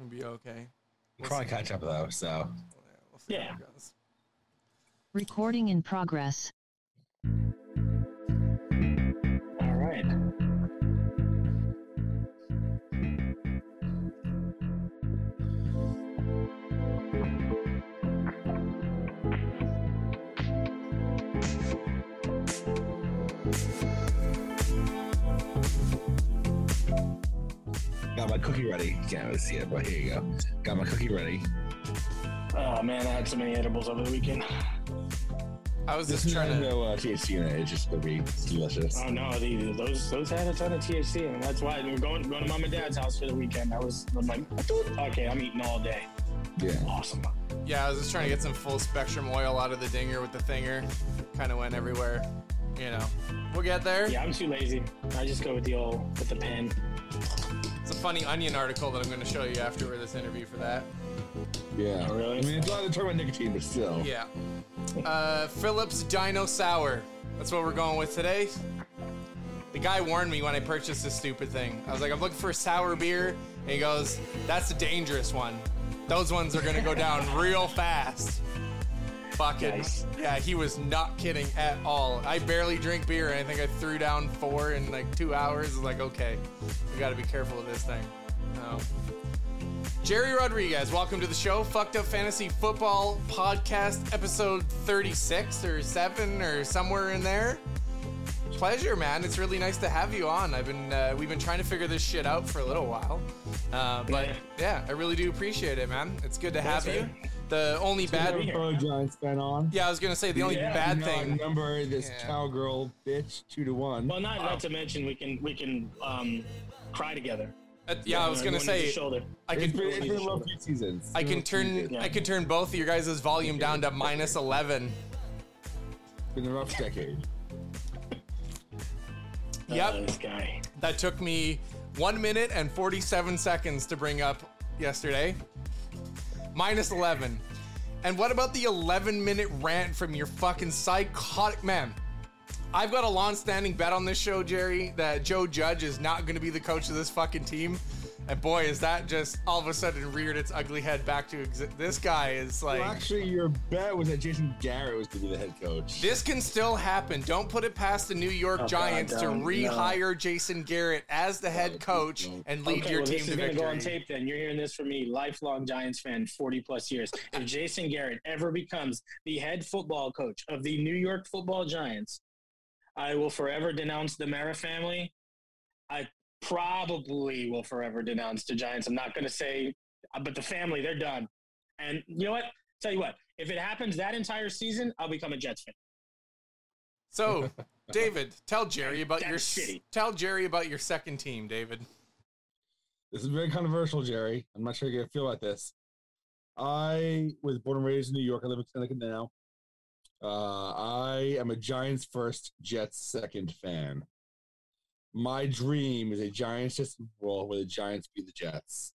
We'll be okay. We'll probably catch up though. So we'll see yeah. Recording in progress. Got my cookie ready. You can't really see it, but here you go. Got my cookie ready. Oh man, I had so many edibles over the weekend. I was just trying to know uh, THC in it. It's just gonna be delicious. Oh no, the, those those had a ton of THC, and that's why we're going going to mom and dad's house for the weekend. I was I'm like, okay, I'm eating all day. Yeah, awesome. Yeah, I was just trying to get some full spectrum oil out of the dinger with the thinger. Kind of went everywhere. You know, we'll get there. Yeah, I'm too lazy. I just go with the old with the pen. It's a funny Onion article that I'm going to show you after this interview for that. Yeah. Oh, really? I mean, it's not a term of nicotine, but still. Yeah. Uh, Phillips Dinosour. That's what we're going with today. The guy warned me when I purchased this stupid thing. I was like, I'm looking for a sour beer. And he goes, That's a dangerous one. Those ones are going to go down real fast. Fucking. Nice. Yeah, he was not kidding at all. I barely drink beer, and I think I threw down four in like two hours. I was like, okay, we got to be careful of this thing. Um, Jerry Rodriguez, welcome to the show. Fucked Up Fantasy Football Podcast, episode 36 or 7 or somewhere in there. Pleasure, man. It's really nice to have you on. I've been uh, we've been trying to figure this shit out for a little while, uh, but yeah, I really do appreciate it, man. It's good to have you. The only bad pro Giants fan on. Yeah, I was gonna say the only yeah, bad thing. Remember this yeah. cowgirl bitch two to one. Well, not oh. not to mention we can we can um, cry together. Uh, yeah, I was gonna say I can. seasons. I can turn. I can turn both of your guys' volume down to minus eleven. Been a rough decade. yep. Uh, this guy. That took me one minute and forty-seven seconds to bring up yesterday. Minus eleven. And what about the 11 minute rant from your fucking psychotic man? I've got a long-standing bet on this show, Jerry, that Joe Judge is not going to be the coach of this fucking team. And boy, is that just all of a sudden reared its ugly head back to exist. This guy is like. Well, actually, your bet was that Jason Garrett was going to be the head coach. This can still happen. Don't put it past the New York oh, Giants God, to rehire no. Jason Garrett as the head coach and lead okay, your well, team this to is victory. Go on tape. Then you're hearing this from me, lifelong Giants fan, 40 plus years. If Jason Garrett ever becomes the head football coach of the New York Football Giants, I will forever denounce the Mara family. I probably will forever denounce the Giants. I'm not going to say, uh, but the family, they're done. And you know what? Tell you what, if it happens that entire season, I'll become a Jets fan. So, David, tell Jerry about your shitty. tell Jerry about your second team, David. This is very controversial, Jerry. I'm not sure you're gonna feel about this. I was born and raised in New York. I live in Connecticut now. Uh, I am a Giants first, Jets second fan. My dream is a Giants Super Bowl where the Giants beat the Jets.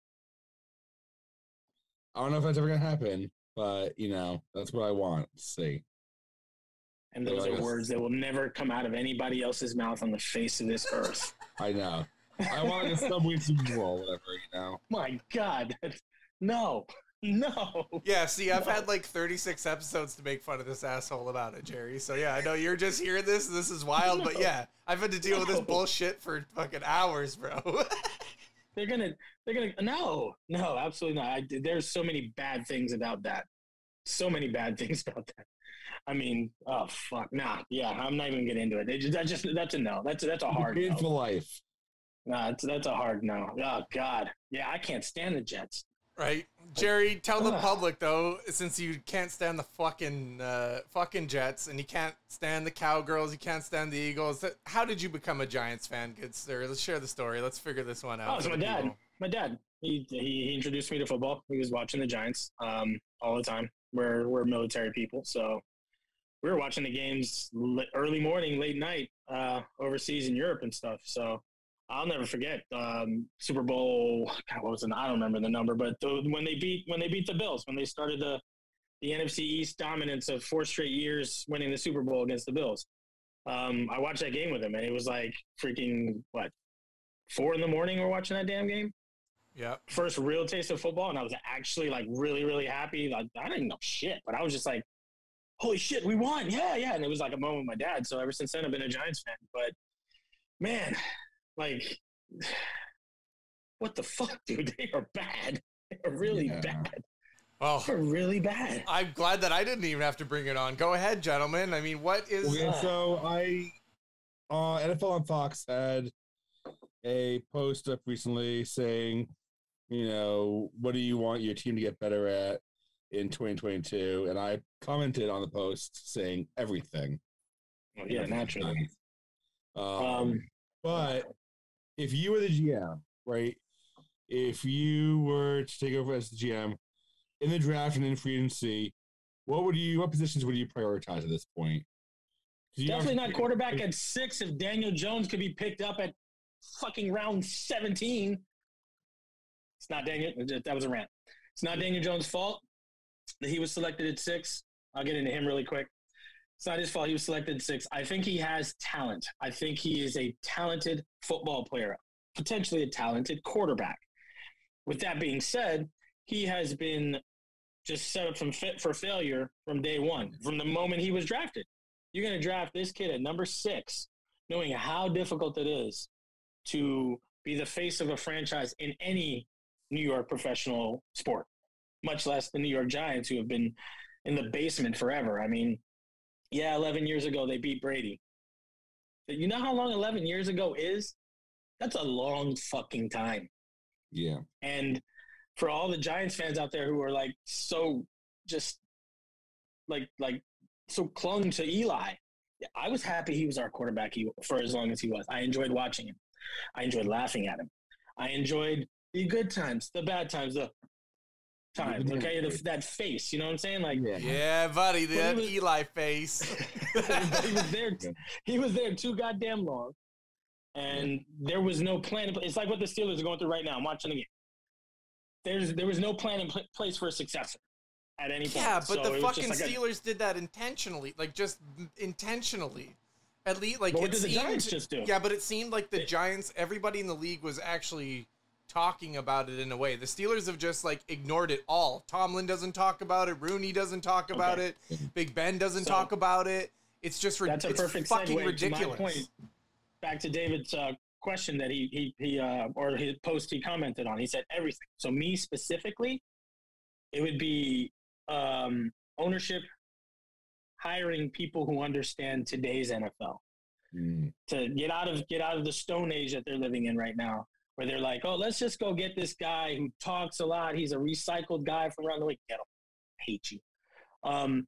I don't know if that's ever gonna happen, but you know that's what I want to see. And those are words that will never come out of anybody else's mouth on the face of this earth. I know. I want a Subway Super Bowl, whatever you know. My God, no. No. Yeah, see, I've no. had like 36 episodes to make fun of this asshole about it, Jerry. So yeah, I know you're just hearing this. This is wild, no. but yeah, I've had to deal no. with this bullshit for fucking hours, bro. they're gonna, they're gonna. No, no, absolutely not. I, there's so many bad things about that. So many bad things about that. I mean, oh fuck, nah, yeah, I'm not even getting into it. Just, that's just that's a no. That's that's a hard no. for life. Nah, that's that's a hard no. Oh god, yeah, I can't stand the Jets. Right, Jerry. Tell the public though, since you can't stand the fucking uh, fucking Jets and you can't stand the Cowgirls, you can't stand the Eagles. How did you become a Giants fan, good sir? Let's share the story. Let's figure this one out. Oh, it's my dad. People. My dad. He, he, he introduced me to football. He was watching the Giants um, all the time. We're we're military people, so we were watching the games early morning, late night, uh, overseas in Europe and stuff. So I'll never forget um, Super Bowl. God, what was it? I don't remember the number, but the, when they beat when they beat the Bills, when they started the the NFC East dominance of four straight years winning the Super Bowl against the Bills. Um, I watched that game with him, and it was like freaking what four in the morning. We're watching that damn game. Yeah. first real taste of football, and I was actually like really, really happy. Like I didn't know shit, but I was just like, "Holy shit, we won! Yeah, yeah!" And it was like a moment with my dad. So ever since then, I've been a Giants fan. But man, like, what the fuck, dude? They are bad. They are really Yeah. bad. Well, They're really bad. I'm glad that I didn't even have to bring it on. Go ahead, gentlemen. I mean, what is. Okay, so I uh NFL on Fox had a post up recently saying, you know, what do you want your team to get better at in 2022? And I commented on the post saying everything. Well, yeah, naturally. Um, Um, but if you were the GM, right? If you were to take over as the GM in the draft and in free agency, what would you? What positions would you prioritize at this point? definitely not quarterback at six. If Daniel Jones could be picked up at fucking round seventeen, it's not Daniel. That was a rant. It's not Daniel Jones' fault that he was selected at six. I'll get into him really quick. It's not his fault he was selected six. I think he has talent. I think he is a talented football player, potentially a talented quarterback. With that being said, he has been just set up from fit for failure from day one, from the moment he was drafted. You're going to draft this kid at number six, knowing how difficult it is to be the face of a franchise in any New York professional sport, much less the New York Giants, who have been in the basement forever. I mean, yeah, 11 years ago they beat Brady. You know how long 11 years ago is? That's a long fucking time. Yeah. And for all the Giants fans out there who are like so just like like so clung to Eli, I was happy he was our quarterback for as long as he was. I enjoyed watching him. I enjoyed laughing at him. I enjoyed the good times, the bad times, the times. Yeah. Okay, the, that face. You know what I'm saying? Like Yeah. Yeah, buddy, Well, that was- Eli face. he was there. He was there too goddamn long, and there was no plan. It's like what the Steelers are going through right now. I'm watching the game. There's there was no plan in pl- place for a successor at any point. yeah, but So the fucking just like a- Steelers did that intentionally. Like, just intentionally. At least, like, But what it did the seemed, Giants just do? Yeah, but it seemed like the It- Giants, everybody in the league was actually talking about it in a way. The Steelers have just like ignored it all. Tomlin doesn't talk about it. Rooney doesn't talk about Okay. it. Big Ben doesn't So- talk about it. It's just rid- That's a it's perfect fucking segue ridiculous. to my point. Back to David's uh, question that he he he uh, or his post he commented on. He said everything. So me specifically, it would be um, ownership, hiring people who understand today's NFL. Mm. to get out of get out of the stone age that they're living in right now where they're like oh let's just go get this guy who talks a lot. He's a recycled guy from around the way get him hate you. Um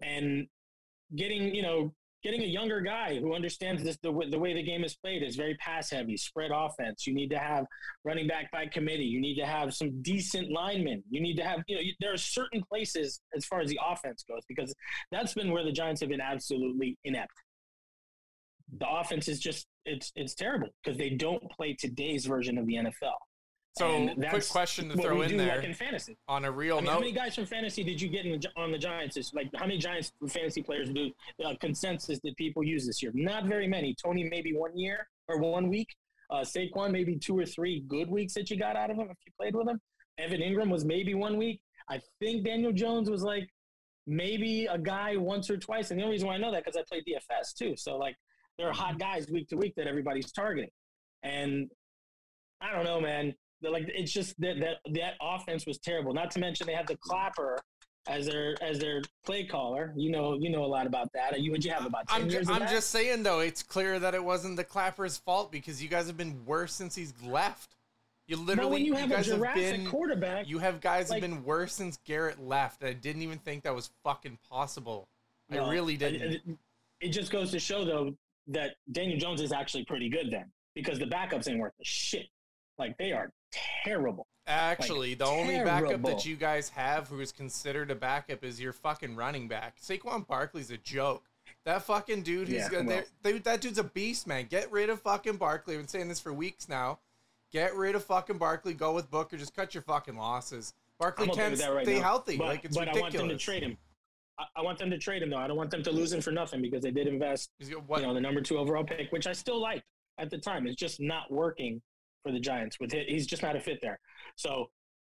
and getting you know getting a younger guy who understands this the, the way the game is played is very pass heavy spread offense. You need to have running back by committee. You need to have some decent linemen. You need to have you know you, there are certain places as far as the offense goes because that's been where the giants have been absolutely inept the offense is just it's it's terrible because they don't play today's version of the NFL. So, quick question to throw in there like in fantasy. on a real I mean, how many guys from fantasy did you get in the, on the Giants? Like how many Giants fantasy players do uh, consensus did people use this year? Not very many. Tony maybe one year or one week. Uh, Saquon maybe two or three good weeks that you got out of him if you played with him. Evan Engram was maybe one week. I think Daniel Jones was like maybe a guy once or twice. And the only reason why I know that because I played DFS too. So like there are hot guys week to week that everybody's targeting. And I don't know, man. They're like it's just that that that offense was terrible. Not to mention they have the clapper as their as their play caller. You know, you know a lot about that. You would you have about I'm, ju- I'm just saying though, it's clear that it wasn't the Clapper's fault because you guys have been worse since he's left. You literally, when you have a guys have Jurassic been, quarterback, you have guys like- have been worse since Garrett left. I didn't even think that was fucking possible. No, I really didn't. It, it just goes to show though that Daniel Jones is actually pretty good then because the backups ain't worth a shit. Like they are terrible. Actually, the only backup that you guys have who is considered a backup is your fucking running back. Saquon Barkley's a joke. That fucking dude who's Yeah, gonna, well. dude, that dude's a beast, man. Get rid of fucking Barkley. I've been saying this for weeks now. Get rid of fucking Barkley. Go with Booker. Just cut your fucking losses. Barkley can't right stay now. healthy. But, like it's but I want them to trade him. I, I want them to trade him though. I don't want them to lose him for nothing because they did invest He's got- What? you know, the number two overall pick, which I still liked at the time. It's just not working for the Giants. With it, he's just not a fit there. So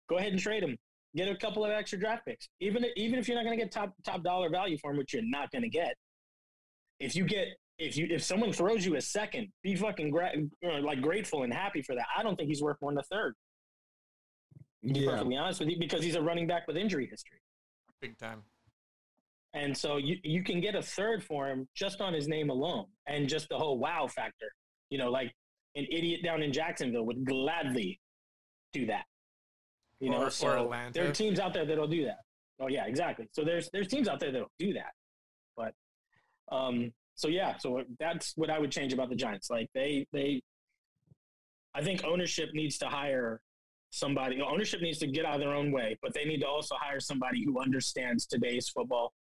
go ahead and trade him. Get a couple of extra draft picks. Even even if you're not going to get top top dollar value for him, which you're not going to get. If you get if you if someone throws you a second, be fucking gra- like grateful and happy for that. I don't think he's worth more than a third. To be perfectly honest with you, because he's a running back with injury history. Big time. And so you, you can get a third for him just on his name alone and just the whole wow factor. You know, like an idiot down in Jacksonville would gladly do that. You know, Or- or so there are teams out there that'll do that. Oh yeah, exactly. So there's there's teams out there that'll do that. But um so yeah, so that's what I would change about the Giants. Like they they I think ownership needs to hire somebody ownership needs to get out of their own way, but they need to also hire somebody who understands today's football,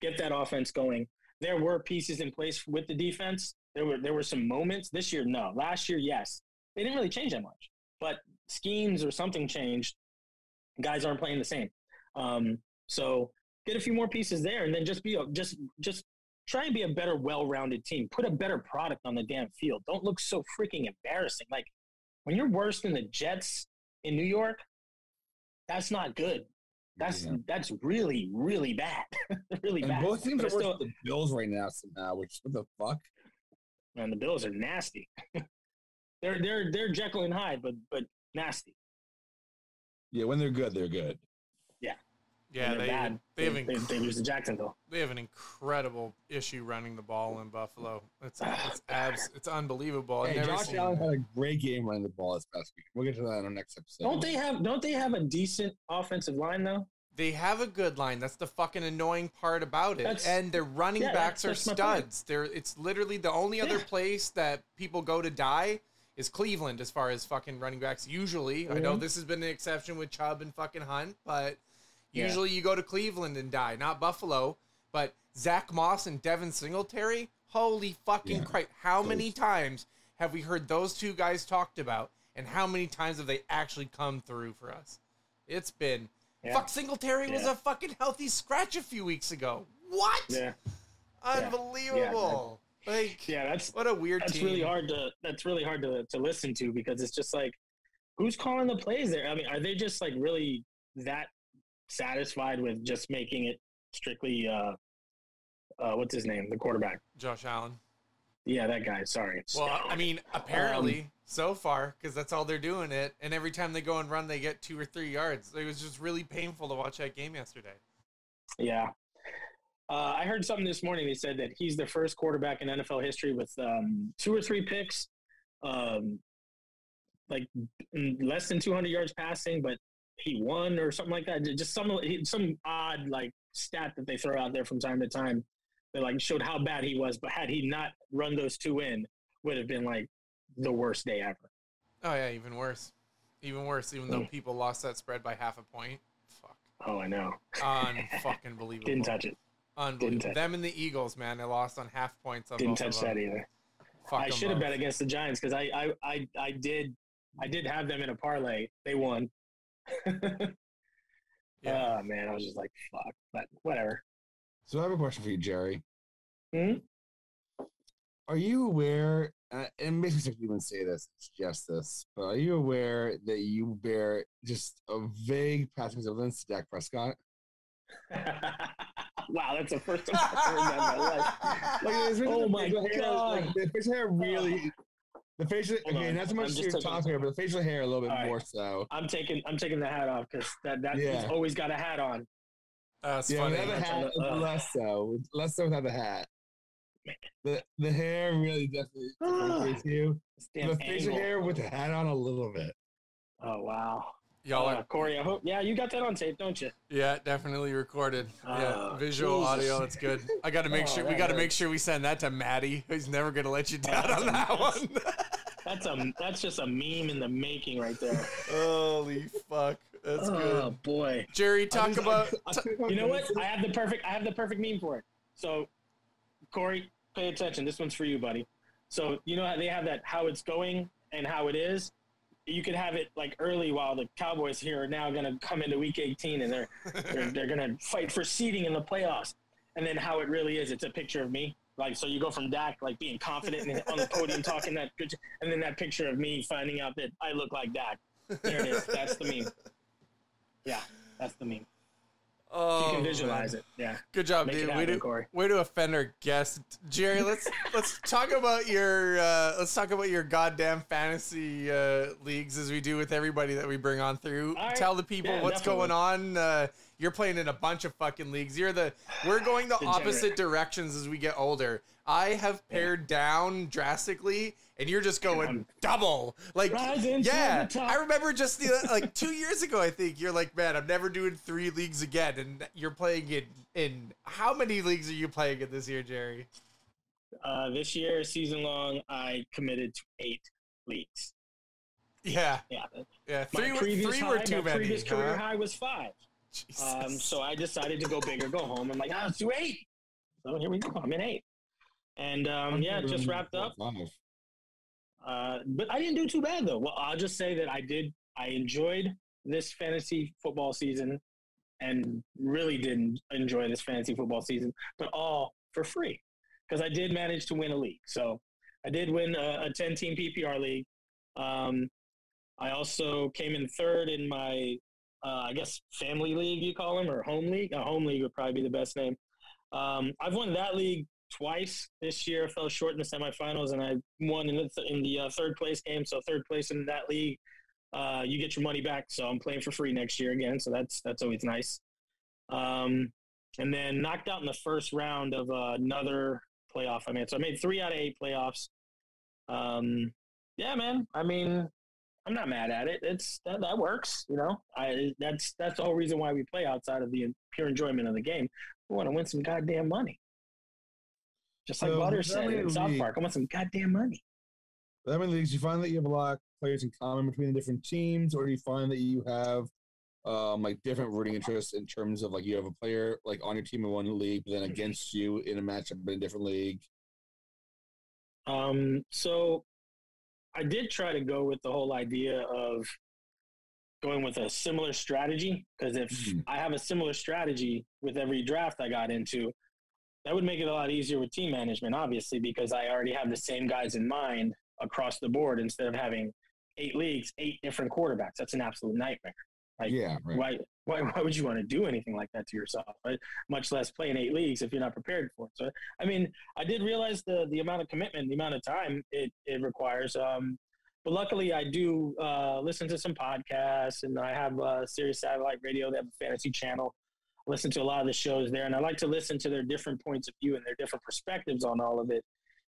get that offense going. There were pieces in place with the defense. There were there were some moments this year. No, last year, yes, they didn't really change that much, but schemes or something changed. Guys aren't playing the same. Um, so get a few more pieces there, and then just be a, just just try and be a better, well-rounded team. Put a better product on the damn field. Don't look so freaking embarrassing. Like when you're worse than the Jets in New York, that's not good. That's Yeah. that's really really bad, really And bad. both teams But are still- the Bills right now somehow, which what the fuck? and the Bills are nasty. they're they're they're Jekyll and Hyde, but but nasty. Yeah, when they're good, they're good. Yeah, they're they, bad. they have they, inc- they lose to Jacksonville. they have an incredible issue running the ball in Buffalo. It's it's abs, it's unbelievable. I've Hey, Josh seen- Allen had a great game running the ball this past week. We'll get to that in our next episode. Don't they have don't they have a decent offensive line though? They have a good line. That's the fucking annoying part about it. That's- and their running yeah, backs that's- are that's my studs. They're it's literally the only other place that people go to die is Cleveland as far as fucking running backs. Usually, I know this has been an exception with Chubb and fucking Hunt, but Yeah. usually you go to Cleveland and die, not Buffalo. But Zach Moss and Devin Singletary, holy fucking Yeah, Christ! How many times have we heard those two guys talked about, and how many times have they actually come through for us? It's been Yeah. Fuck Singletary was a fucking healthy scratch a few weeks ago. What? Yeah, Unbelievable. Like yeah. That's what a weird that's team. really hard to that's really hard to to listen to because it's just like who's calling the plays there? I mean, are they just like really that satisfied with just making it strictly uh uh what's his name the quarterback? Josh Allen. Yeah, that guy. Sorry. Well, I mean, apparently so far, because that's all they're doing it, and every time they go and run, they get two or three yards. It was just really painful to watch that game yesterday. Yeah. Uh, I heard something this morning. They said that he's the first quarterback in NFL history with um, two or three picks, um, like less than 200 yards passing, but he won or something like that. Just some some odd like stat that they throw out there from time to time that like showed how bad he was. But had he not run those two in, would have been like the worst day ever. Oh yeah, even worse. Even worse, even though Mm. people lost that spread by half a point. Fuck. Oh, I know. Unfucking believable. Didn't touch it. Unbelievable. touch Them and the Eagles, man, they lost on half points on Didn't both of touch that either. Fuck I should have bet against the Giants because I, I I I did I did have them in a parlay. They won. Yeah. Oh man, I was just like, fuck. But whatever. So I have a question for you, Jerry. Hmm? Are you aware, uh, and maybe I even say this, suggest this, but are you aware that you bear just a vague passing resemblance to Dak Prescott? wow, that's the first time I've heard that in my life. Like, Oh my facial hair, God. like, the facial hair really. The facial, Hold okay, on. not so I'm much just your taking- top hair, but the facial hair a little bit All right. more so. I'm taking I'm taking the hat off because that that Yeah. he's always got a hat on. That's Yeah, funny. without the hat, to- it's ugh. less so. Less so without the hat. The the hair really definitely differentiates you. The facial angle. hair with the hat on a little bit. Oh wow. Y'all Uh, are, Corey, I hope yeah, you got that on tape, don't you? yeah, definitely recorded. yeah, Oh, visual Jesus. audio. That's good. I got to make Oh, sure we got to make sure we send that to Maddie. He's never gonna let you down that's on a- that that's- one. That's a that's just a meme in the making right there. Holy fuck, that's oh good. boy. Jerry, talk about. You know what? I have the perfect. I have the perfect meme for it. So, Corey, pay attention. This one's for you, buddy. So you know how they have that how it's going and how it is. You could have it like early while the Cowboys here are now going to come into Week 18 and they're they're, they're going to fight for seeding in the playoffs. And then how it really is, it's a picture of me Like, so you go from Dak like being confident and on the podium talking that good, and then that picture of me finding out that I look like Dak. There it is. That's the meme. Yeah, that's the meme. Oh, you can visualize man. it. Yeah. Good job, Make dude. way to Corey. way to offend our guest, Jerry. Let's let's talk about your uh, let's talk about your goddamn fantasy uh, leagues as we do with everybody that we bring on through. Right. Tell the people Yeah, what's definitely. going on. Uh, you're playing in a bunch of fucking leagues. You're the we're going the opposite directions as we get older. I have pared down drastically, and you're just going double. Like, Rising yeah. I remember just the like two years ago. I think you're like, man, I'm never doing three leagues again, and you're playing in in how many leagues are you playing in this year, Jerry? Uh, this year, season long, I committed to eight leagues. Yeah, Yeah. yeah, My three were previous three high, were too my many. previous career high was five. Jesus. Um, so I decided to go big or go home. I'm like, ah, let's do eight. So here we go. I'm in eight. And um, yeah, just wrapped up. Uh, but I didn't do too bad though. Well, I'll just say that I did. I enjoyed this fantasy football season, and really didn't enjoy this fantasy football season, but all for free because I did manage to win a league. So I did win a, a 10 team PPR league. Um, I also came in third in my, uh, I guess, family league, you call them, or home league. A home league would probably be the best name. Um, I've won that league twice this year. Fell short in the semifinals, and I won in the, th- in the uh, third place game. So third place in that league, uh, you get your money back. So I'm playing for free next year again. So that's that's always nice. Um, and then knocked out in the first round of uh, another playoff I made. So I made three out of eight playoffs. Um, yeah, man. I mean, I'm not mad at it. It's that, that works. You know, I that's that's the whole reason why we play outside of the pure enjoyment of the game. We want to win some goddamn money. Just like So, Butter said in South Park, I want some goddamn money. How many leagues? You find that you have a lot of players in common between the different teams, or do you find that you have um, like different rooting interests in terms of like you have a player like on your team in one league, but then against you in a matchup in a different league? Um, so I did try to go with the whole idea of going with a similar strategy because if Mhm. I have a similar strategy with every draft I got into, that would make it a lot easier with team management, obviously, because I already have the same guys in mind across the board instead of having eight leagues, eight different quarterbacks. That's an absolute nightmare. Like, yeah, right. why, why, why would you want to do anything like that to yourself? Right? Much less play in eight leagues if you're not prepared for it. So, I mean, I did realize the the amount of commitment, the amount of time it it requires. Um, but luckily, I do uh, listen to some podcasts, and I have uh, Sirius Satellite Radio. They have a fantasy channel. Listen to a lot of the shows there, and I like to listen to their different points of view and their different perspectives on all of it.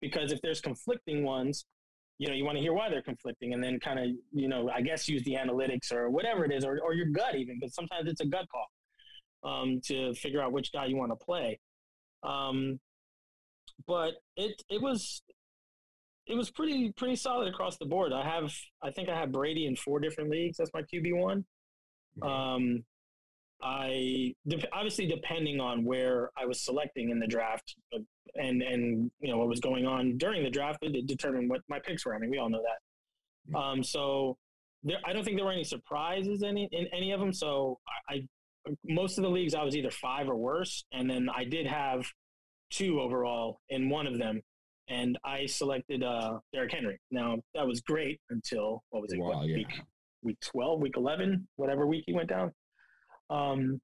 Because if there's conflicting ones, you know, you want to hear why they're conflicting, and then kind of, you know, I guess use the analytics or whatever it is, or, or your gut even, because sometimes it's a gut call um, to figure out which guy you want to play. Um, but it it was it was pretty pretty solid across the board. I have I think I have Brady in four different leagues. That's my QB one. Um, I obviously depending on where I was selecting in the draft, uh, and and you know what was going on during the draft, it determined what my picks were. I mean, we all know that. Um, so there, I don't think there were any surprises in, any- in any of them. So I, I most of the leagues I was either five or worse, and then I did have two overall in one of them, and I selected uh, Derrick Henry. Now that was great until what was it? Wow, yeah. week week twelve, week eleven, whatever week he went down. Um,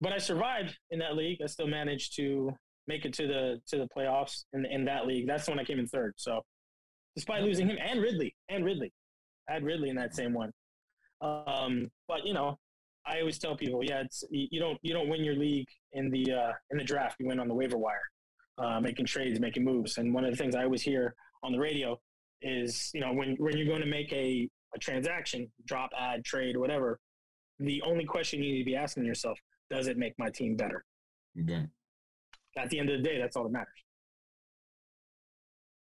but I survived in that league. I still managed to make it to the to the playoffs in in that league. That's when I came in third. So despite losing him and Ridley and Ridley, I had Ridley in that same one. Um, but you know, I always tell people, yeah, it's you don't you don't win your league in the uh, in the draft. You win on the waiver wire, uh, making trades, making moves. And one of the things I always hear on the radio is, you know, when when you're going to make a a transaction, drop, add, trade, whatever, the only question you need to be asking yourself, does it make my team better? Okay. At the end of the day, that's all that matters.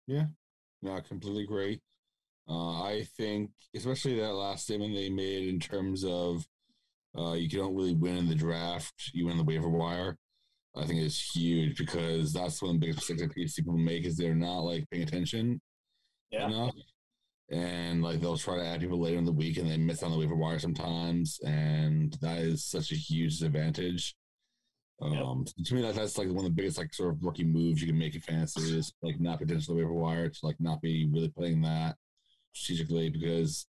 Yeah, no, I completely agree. Uh, I think, especially that last statement they made in terms of uh, you don't really win in the draft, you win the waiver wire. I think it's huge because that's one of the biggest mistakes people make is they're not like paying attention Yeah. enough, and like they'll try to add people later in the week and they miss on the waiver wire sometimes, and that is such a huge disadvantage. Um, so to me, that, that's like one of the biggest like sort of rookie moves you can make in fantasy is like not potentially waiver wire to like not be really playing that strategically because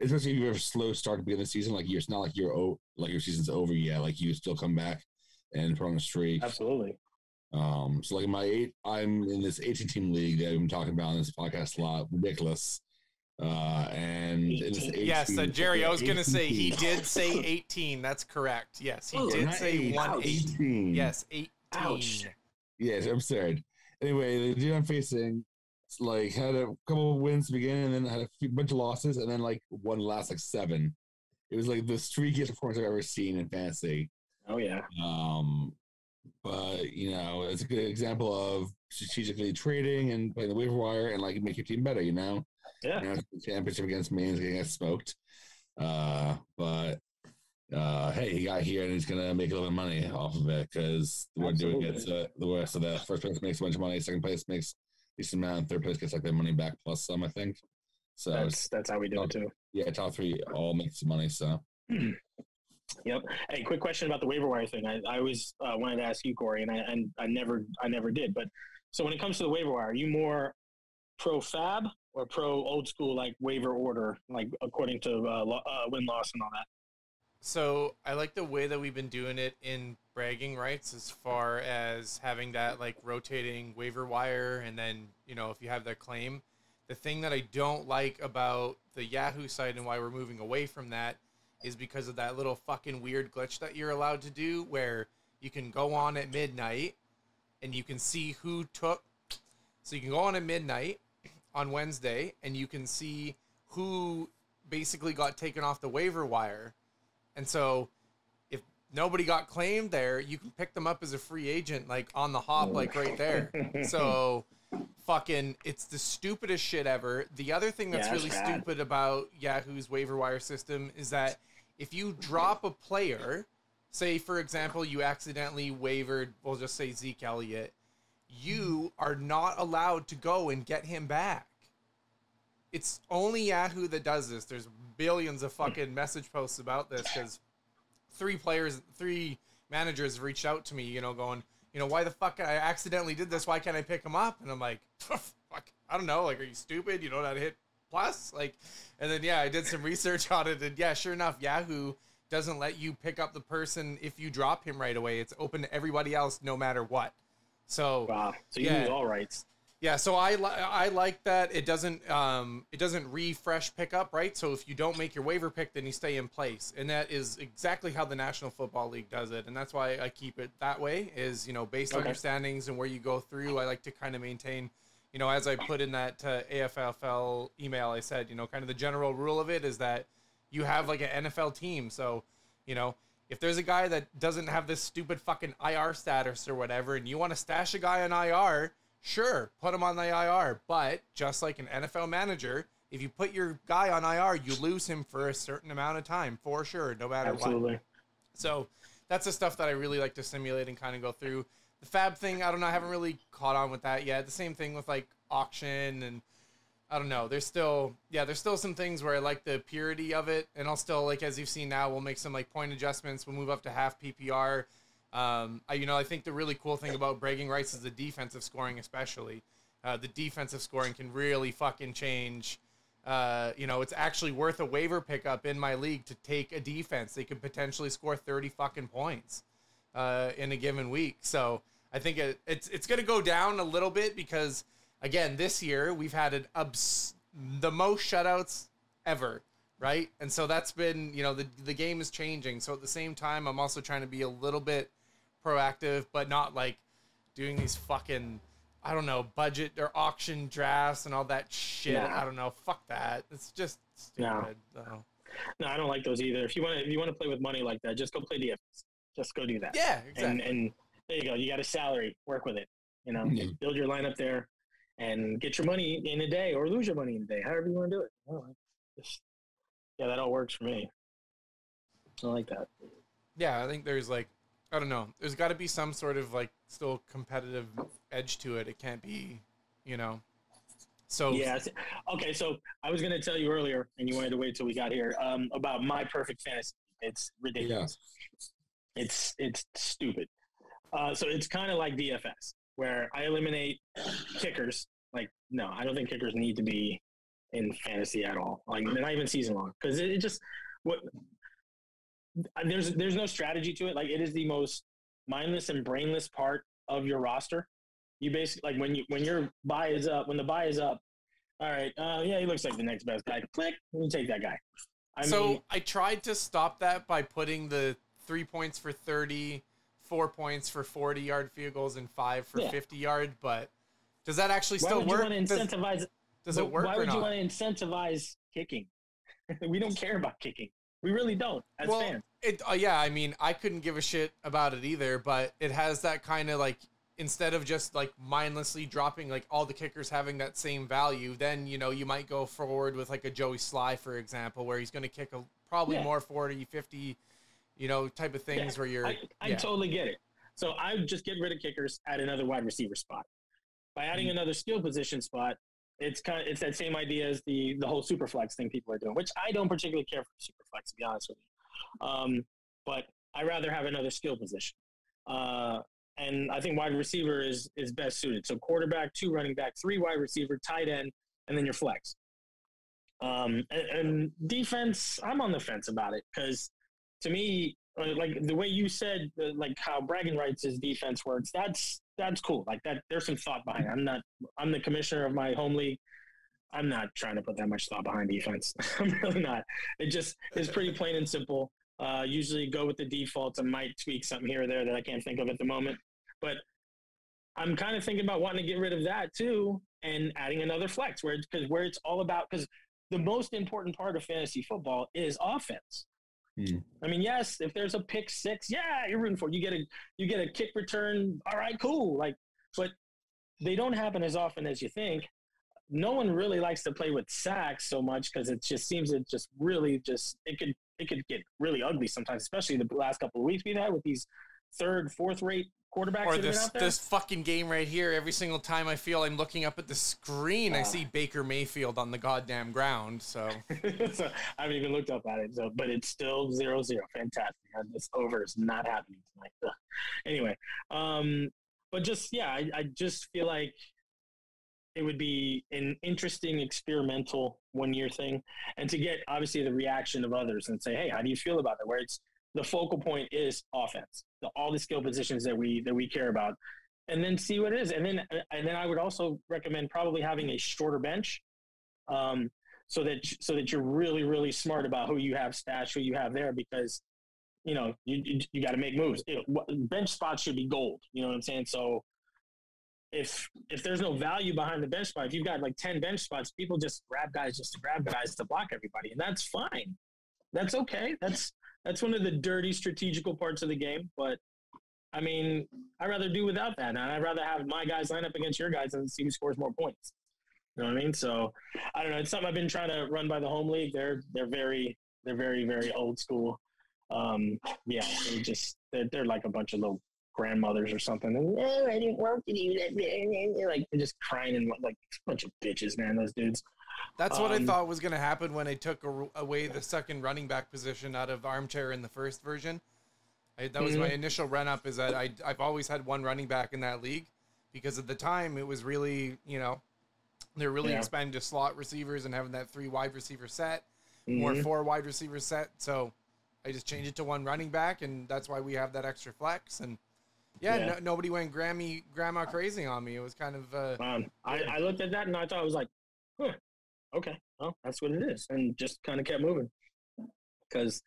especially if you have a slow start to begin the season, like you're, it's not like you're o- like your season's over yet. Like you still come back and put on a streak. Absolutely. Um, so like in my eight, I'm in this 18 team league that I've been talking about in this podcast a lot. Ridiculous. Uh, and in this 18, Yes, uh, Jerry, I was going to say he did say 18. That's correct. Yes, he Oh, did say eight, one ouch. 18. Yes, 18. Ouch. Yeah, it's absurd. Anyway, the dude I'm facing like had a couple of wins to begin and then had a few, bunch of losses and then like one last like seven. It was like the streakiest performance I've ever seen in fantasy. Oh yeah. Um, but you know, it's a good example of strategically trading and playing the waiver wire and like make your team better. You know, Yeah. the championship against me is going to get smoked. Uh, but uh, hey, he got here and he's going to make a little bit of money off of it because we're doing it. So the rest of the first place makes a bunch of money, second place makes decent amount, third place gets like their money back plus some, I think. So That's that's how we do it too. yeah, top three all make some money. So Yep. Hey, quick question about the waiver wire thing. I, I always uh, wanted to ask you, Corey, and I and I never I never did. But so when it comes to the waiver wire, are you more pro fab or pro old school like waiver order, like according to uh, uh, win loss and all that? So I like the way that we've been doing it in bragging rights as far as having that like rotating waiver wire and then, you know, if you have that claim. The thing that I don't like about the Yahoo site and why we're moving away from that is because of that little fucking weird glitch that you're allowed to do where you can go on at midnight and you can see who took so you can go on at midnight on Wednesday and you can see who basically got taken off the waiver wire. And so if nobody got claimed there, you can pick them up as a free agent, like on the hop, like right there. So fucking it's the stupidest shit ever. The other thing that's Yeah, that's really bad. stupid about Yahoo's waiver wire system is that if you drop a player, say for example you accidentally wavered, we'll just say Zeke Elliott, you are not allowed to go and get him back. It's only Yahoo that does this. There's billions of fucking message posts about this because three players, three managers have reached out to me, you know, going, you know, why the fuck I accidentally did this? Why can't I pick him up? And I'm like, fuck, I don't know. Like, are you stupid? You don't know how to hit plus? Like, and then yeah, I did some research on it, and yeah, sure enough, Yahoo doesn't let you pick up the person if you drop him right away. It's open to everybody else, no matter what. So Wow. So you Yeah. all rights. yeah, so I li- I like that it doesn't um it doesn't refresh pickup, right? So if you don't make your waiver pick, then you stay in place, and that is exactly how the National Football League does it, and that's why I keep it that way. Is you know based on Okay. your standings and where you go through, I like to kind of maintain. You know, as I put in that uh, AFFL email, I said, you know, kind of the general rule of it is that you have like an NFL team. So, you know, if there's a guy that doesn't have this stupid fucking IR status or whatever, and you want to stash a guy on IR, sure, put him on the IR. But just like an NFL manager, if you put your guy on IR, you lose him for a certain amount of time, for sure, no matter what. Absolutely. So that's the stuff that I really like to simulate and kind of go through. The fab thing, I don't know, I haven't really caught on with that yet. The same thing with like auction and I don't know. There's still yeah, there's still some things where I like the purity of it, and I'll still like as you've seen now, we'll make some like point adjustments. We'll move up to half PPR. Um, I, you know, I think the really cool thing about bragging rights is the defensive scoring, especially. Uh, the defensive scoring can really fucking change. Uh, you know, it's actually worth a waiver pickup in my league to take a defense. They could potentially score 30 fucking points uh, in a given week. So I think it, it's it's going to go down a little bit because again, this year we've had an obs- the most shutouts ever, right? And so that's been you know the the game is changing. So at the same time, I'm also trying to be a little bit proactive, but not like doing these fucking I don't know budget or auction drafts and all that shit. Nah. I don't know. Fuck that. It's just No. stupid. So. No, I don't like those either. If you want to, if you want to play with money like that, just go play DFS. Just go do that. Yeah, exactly. And and there you go. You got a salary. Work with it. You know, Yeah. build your lineup there, and get your money in a day, or lose your money in a day, however you want to do it. I know. Just- yeah, that all works for me. I like that. yeah, I think there's like, I don't know, there's got to be some sort of like still competitive edge to it. It can't be, you know. So Yeah. Okay, so I was going to tell you earlier, and you wanted to wait till we got here, um, about my perfect fantasy. It's ridiculous. Yeah. It's it's stupid. Uh, so it's kind of like DFS, where I eliminate kickers. Like, no, I don't think kickers need to be in fantasy at all. Like, they're not even season long because it, it just what there's there's no strategy to it. Like, it is the most mindless and brainless part of your roster. You basically like when you when your buy is up, when the buy is up. All right, uh, yeah, he looks like the next best guy. Click, you take that guy. I so mean, I tried to stop that by putting the three points for 30, four points for 40 yard field goals, and five for Yeah. 50 yard. But does that actually why still would work? to Does, incentivize? does it work Why would you want to incentivize kicking? we don't care about kicking. We really don't as well, fans. it uh, yeah, I mean, I couldn't give a shit about it either, but it has that kind of like instead of just like mindlessly dropping like all the kickers having that same value, then you know you might go forward with like a Joey Slye for example, where he's going to kick a probably Yeah. more 40, 50, you know, type of things Yeah, where you're I, I yeah. totally get it. So I would just get rid of kickers, add another wide receiver spot. By adding Mm-hmm. another skill position spot, it's kind of, it's that same idea as the the whole super flex thing people are doing, which I don't particularly care for super flex to be honest with you. Um, but I rather have another skill position. Uh, and I think wide receiver is is best suited. So quarterback, two running back, three wide receiver, tight end, and then your flex. Um, and, and defense, I'm on the fence about it because to me, like the way you said, uh, like how bragging rights his defense works, that's that's cool. Like that, there's some thought behind. It. I'm not. I'm the commissioner of my home league. I'm not trying to put that much thought behind defense. I'm really not. It just is pretty plain and simple. Uh, usually go with the defaults. I might tweak something here or there that I can't think of at the moment, but I'm kind of thinking about wanting to get rid of that too and adding another flex where because where it's all about because the most important part of fantasy football is offense. Hmm. I mean, yes, if there's a pick six, yeah, you're rooting for it. You get a you get a kick return. All right, cool. Like, but they don't happen as often as you think. No one really likes to play with sacks so much because it just seems it just really just it could it could get really ugly sometimes, especially the last couple of weeks we've had with these third, fourth rate quarterbacks or that have been this this fucking game right here. Every single time I feel I'm looking up at the screen, I Ah. see Baker Mayfield on the goddamn ground. So so I haven't even looked up at it. So, but it's still zero zero. Fantastic. Uh, This over is not happening tonight. Ugh. Anyway, um, but just yeah, I, I just feel like it would be an interesting experimental one year thing, and to get obviously the reaction of others and say, hey, how do you feel about that? Where it's the focal point is offense, the, all the skill positions that we that we care about, and then see what it is. And then and then I would also recommend probably having a shorter bench. Um, so that so that you're really really smart about who you have stashed, who you have there, because you know you you, you got to make moves. Bench spots should be gold. You know what I'm saying? So if if there's no value behind the bench spot, if you've got like ten bench spots, people just grab guys just to grab guys to block everybody, and that's fine. That's okay. That's that's one of the dirty strategical parts of the game. But I mean, I'd rather do without that, and I'd rather have my guys line up against your guys and see who scores more points. You know what I mean? So I don't know. It's something I've been trying to run by the home league. They're they're very they're very very old school. Um, yeah, they just they're, they're like a bunch of little grandmothers or something. And, oh, I didn't work to do that. They're like they're just crying and like a bunch of bitches, man. Those dudes. that's what I Um, thought was going to happen when I took a, away the second running back position out of armchair in the first version. I, that was my Mhm. initial run up. Is that I I've always had one running back in that league because at the time it was really you know they're really Yeah. expanding to slot receivers and having that three wide receiver set. more Mhm. four wide receiver set. So I just changed it to one running back, and that's why we have that extra flex. And yeah, Yeah. No, nobody went Grammy grandma crazy on me. It was kind of uh, Um, I, I looked at that and I thought I was like, huh, okay, well, that's what it is, and just kind of kept moving because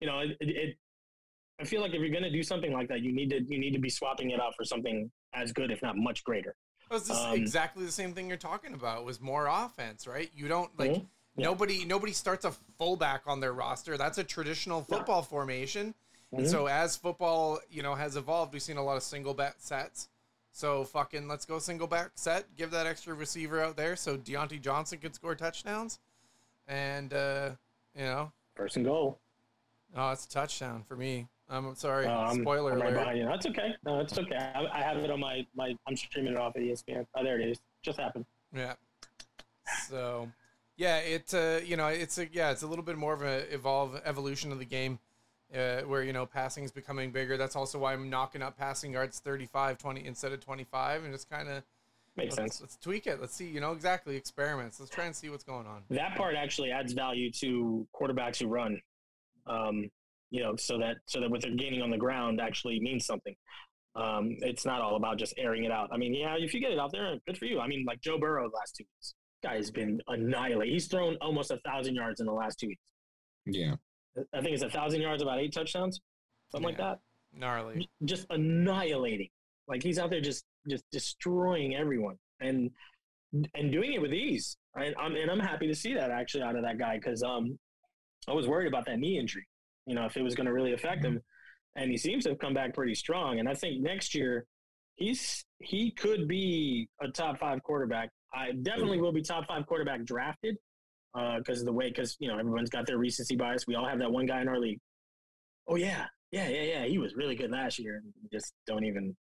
you know it, it. I feel like if you're gonna do something like that, you need to you need to be swapping it out for something as good, if not much greater. was just Um, exactly the same thing you're talking about. It was more offense, right? You don't like Mhm. Yeah. nobody nobody starts a fullback on their roster. That's a traditional football formation. And Mhm. so as football, you know, has evolved, we've seen a lot of single back sets. So fucking let's go single back set. Give that extra receiver out there so Diontae Johnson can score touchdowns. And uh, you know, First and goal. oh, it's a touchdown for me. I'm sorry. Uh, I'm, Spoiler I'm right alert. behind you. That's okay. No, it's okay. I, I have it on my my. I'm streaming it off of ESPN. Oh, there it is. Just happened. Yeah. So, yeah, it uh, you know, it's a yeah, it's a little bit more of an evolve evolution of the game, uh, where you know passing is becoming bigger. That's also why I'm knocking up passing yards 35, 20 instead of 25, and just kind of Makes let's, sense. let's tweak it. Let's see, you know, exactly experiments. Let's try and see what's going on. That part actually adds value to quarterbacks who run. Um, you know, so that so that what they're gaining on the ground actually means something. Um, it's not all about just airing it out. I mean, yeah, if you get it out there, good for you. I mean, like Joe Burrow the last two weeks, guy's been annihilated. He's thrown almost a thousand yards in the last two weeks. Yeah. I think it's a thousand yards, about eight touchdowns, something like that. Gnarly. just annihilating. Like he's out there just just destroying everyone and and doing it with ease. And I'm and I'm happy to see that actually out of that guy because um I was worried about that knee injury. You know if it was going to really affect him, and he seems to have come back pretty strong. And I think next year he's he could be a top five quarterback. I definitely will be top five quarterback drafted because of the way because you know everyone's got their recency bias. We all have that one guy in our league. Oh yeah, yeah, yeah, yeah. He was really good last year. Just don't even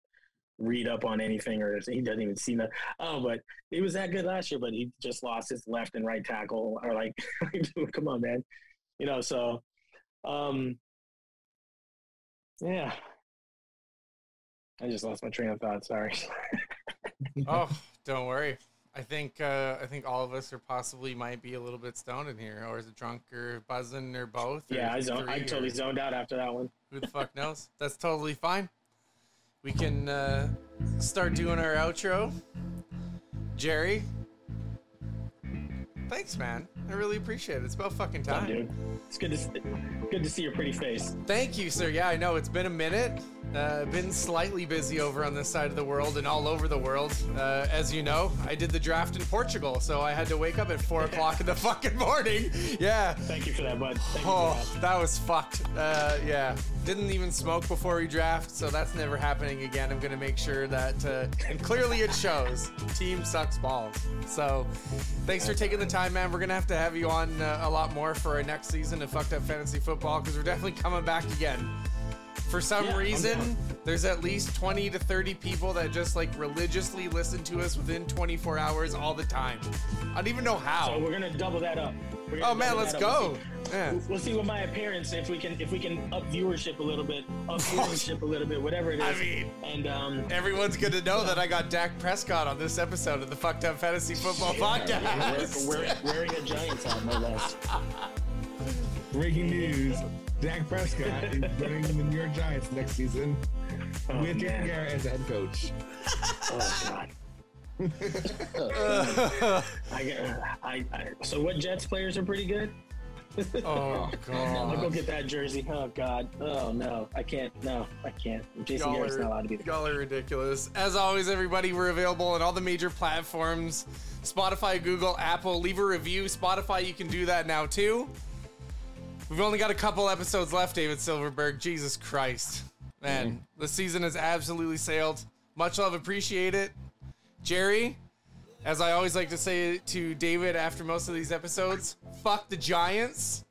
read up on anything, or he doesn't even see that. Oh, but he was that good last year, but he just lost his left and right tackle. Or like, come on, man. You know, so um, yeah. I just lost my train of thought. Sorry. oh, don't worry. I think uh, I think all of us are possibly might be a little bit stoned in here, or is it drunk or buzzing or both? or yeah, I, zoned, I totally or zoned out after that one. Who the fuck knows? That's totally fine. We can uh, start doing our outro. Jerry, thanks, man. I really appreciate it. It's about fucking time. dude. It's good to good to see your pretty face. Thank you, sir. Yeah, I know it's been a minute. Uh, been slightly busy over on this side of the world and all over the world. Uh, as you know, I did the draft in Portugal, so I had to wake up at four o'clock in the fucking morning. Yeah. Thank you for that, bud. Thank you Oh, for that. that was fucked. Uh, yeah. Didn't even smoke before we draft, so that's never happening again. I'm gonna make sure that, uh, and clearly it shows. Team sucks balls. So, thanks for taking the time, man. We're gonna have to have you on uh, a lot more for our next season of Fucked Up Fantasy Football because we're definitely coming back again. For some Yeah, reason, there's at least 20 to 30 people that just like religiously listen to us within 24 hours all the time. I don't even know how. So we're gonna double that up. Oh man, let's up. We'll go. see- Yeah. We'll, see what my appearance if we can if we can up viewership a little bit, up viewership a little bit, whatever it is. I mean, and um, Everyone's gonna know that I got Dak Prescott on this episode of the Fucked Up Fantasy Football Podcast. we're, we're wearing a Giants hat, no less. Breaking news: Dak Prescott is running the New York Giants next season Oh, with Jason. Garrett as the head coach. Oh god. I, get- I, I so what Jets players are pretty good. oh God! I'll go get that jersey. Oh god. Oh no, I can't. No, I can't. Jason Y'all Garrett's are, not allowed to be there. y'all are ridiculous. As always, everybody, we're available on all the major platforms Spotify, Google, Apple. Leave a review. Spotify, you can do that now too. We've only got a couple episodes left, David Silverberg. Jesus Christ. Man, the season has absolutely sailed. Much love, appreciate it. Jerry, as I always like to say to David after most of these episodes, fuck the Giants.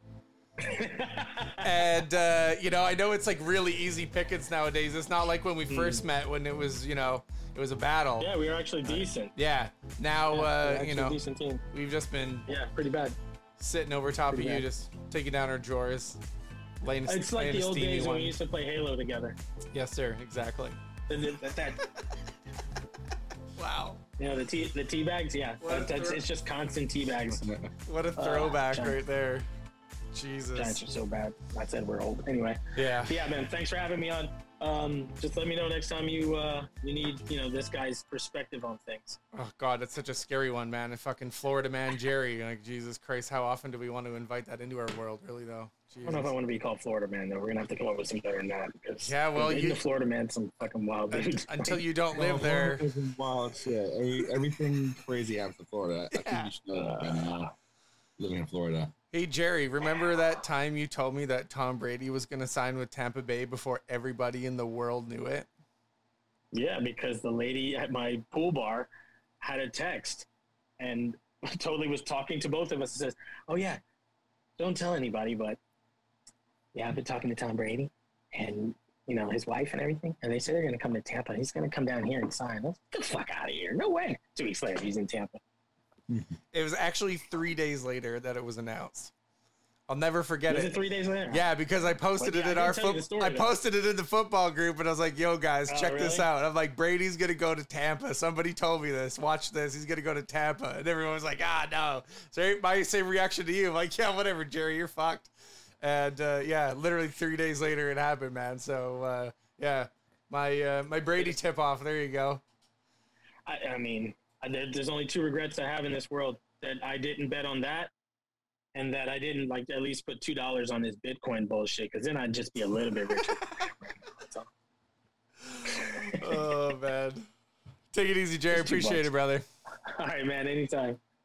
and uh, you know, I know it's like really easy pickings nowadays. It's not like when we first met when it was, you know, it was a battle. Yeah, we were actually decent. Yeah. Now, Yeah, uh, you know, decent team. we've just been Yeah, pretty bad. Sitting over top Pretty of you, just taking down our drawers, laying. a- It's like the old steamy days when we used to play Halo together. Yes, sir. Exactly. That, that, that- Wow. you know, the tea, the tea bags. Yeah, that, that's thro- it's just constant tea bags. What a uh, throwback Giants. right there. Jesus. Giants Jesus. are so bad. I said we're old. Anyway, Yeah. yeah, man. Thanks for having me on. Um, just let me know next time you uh, you need you know this guy's perspective on things. Oh God, that's such a scary one, man. And fucking Florida man Jerry. Like Jesus Christ, how often do we want to invite that into our world? Really though. I don't know if I want to be called Florida man though. We're gonna have to come up with some better than that. Because Yeah, well, in you- the Florida man, some fucking wild dudes. Until you don't live there. Wow, shit. Everything crazy happens in Florida. I Yeah. think you should know that by now. Living in Florida. Hey Jerry, remember that time you told me that Tom Brady was going to sign with Tampa Bay before everybody in the world knew it? Yeah, because the lady at my pool bar had a text and totally was talking to both of us and says, Oh, yeah, don't tell anybody, but yeah, I've been talking to Tom Brady and, you know, his wife and everything. And they said they're going to come to Tampa. He's going to come down here and sign. Was, Get the fuck out of here. No way. Two weeks later, he's in Tampa. It was actually three days later that it was announced. I'll never forget Was it. it three days later? Yeah, because I posted it yeah, in our didn't tell you the football. story, I though. posted it in the football group, and I was like, "Yo, guys, Oh, check this out." I'm like, "Brady's gonna go to Tampa." Somebody told me this. Watch this. He's gonna go to Tampa, and everyone was like, "Ah, no." So my same reaction to you. I'm like, "Yeah, whatever, Jerry, you're fucked." And uh, yeah, literally three days later, it happened, man. So uh, yeah, my uh, my Brady tip off. There you go. I, I mean, I, there's only two regrets I have in this world that I didn't bet on that, and that I didn't like at least put two dollars on this Bitcoin bullshit. Because then I'd just be a little bit richer. Oh man, take it easy, Jerry. Appreciate it, brother. All right, man. Anytime.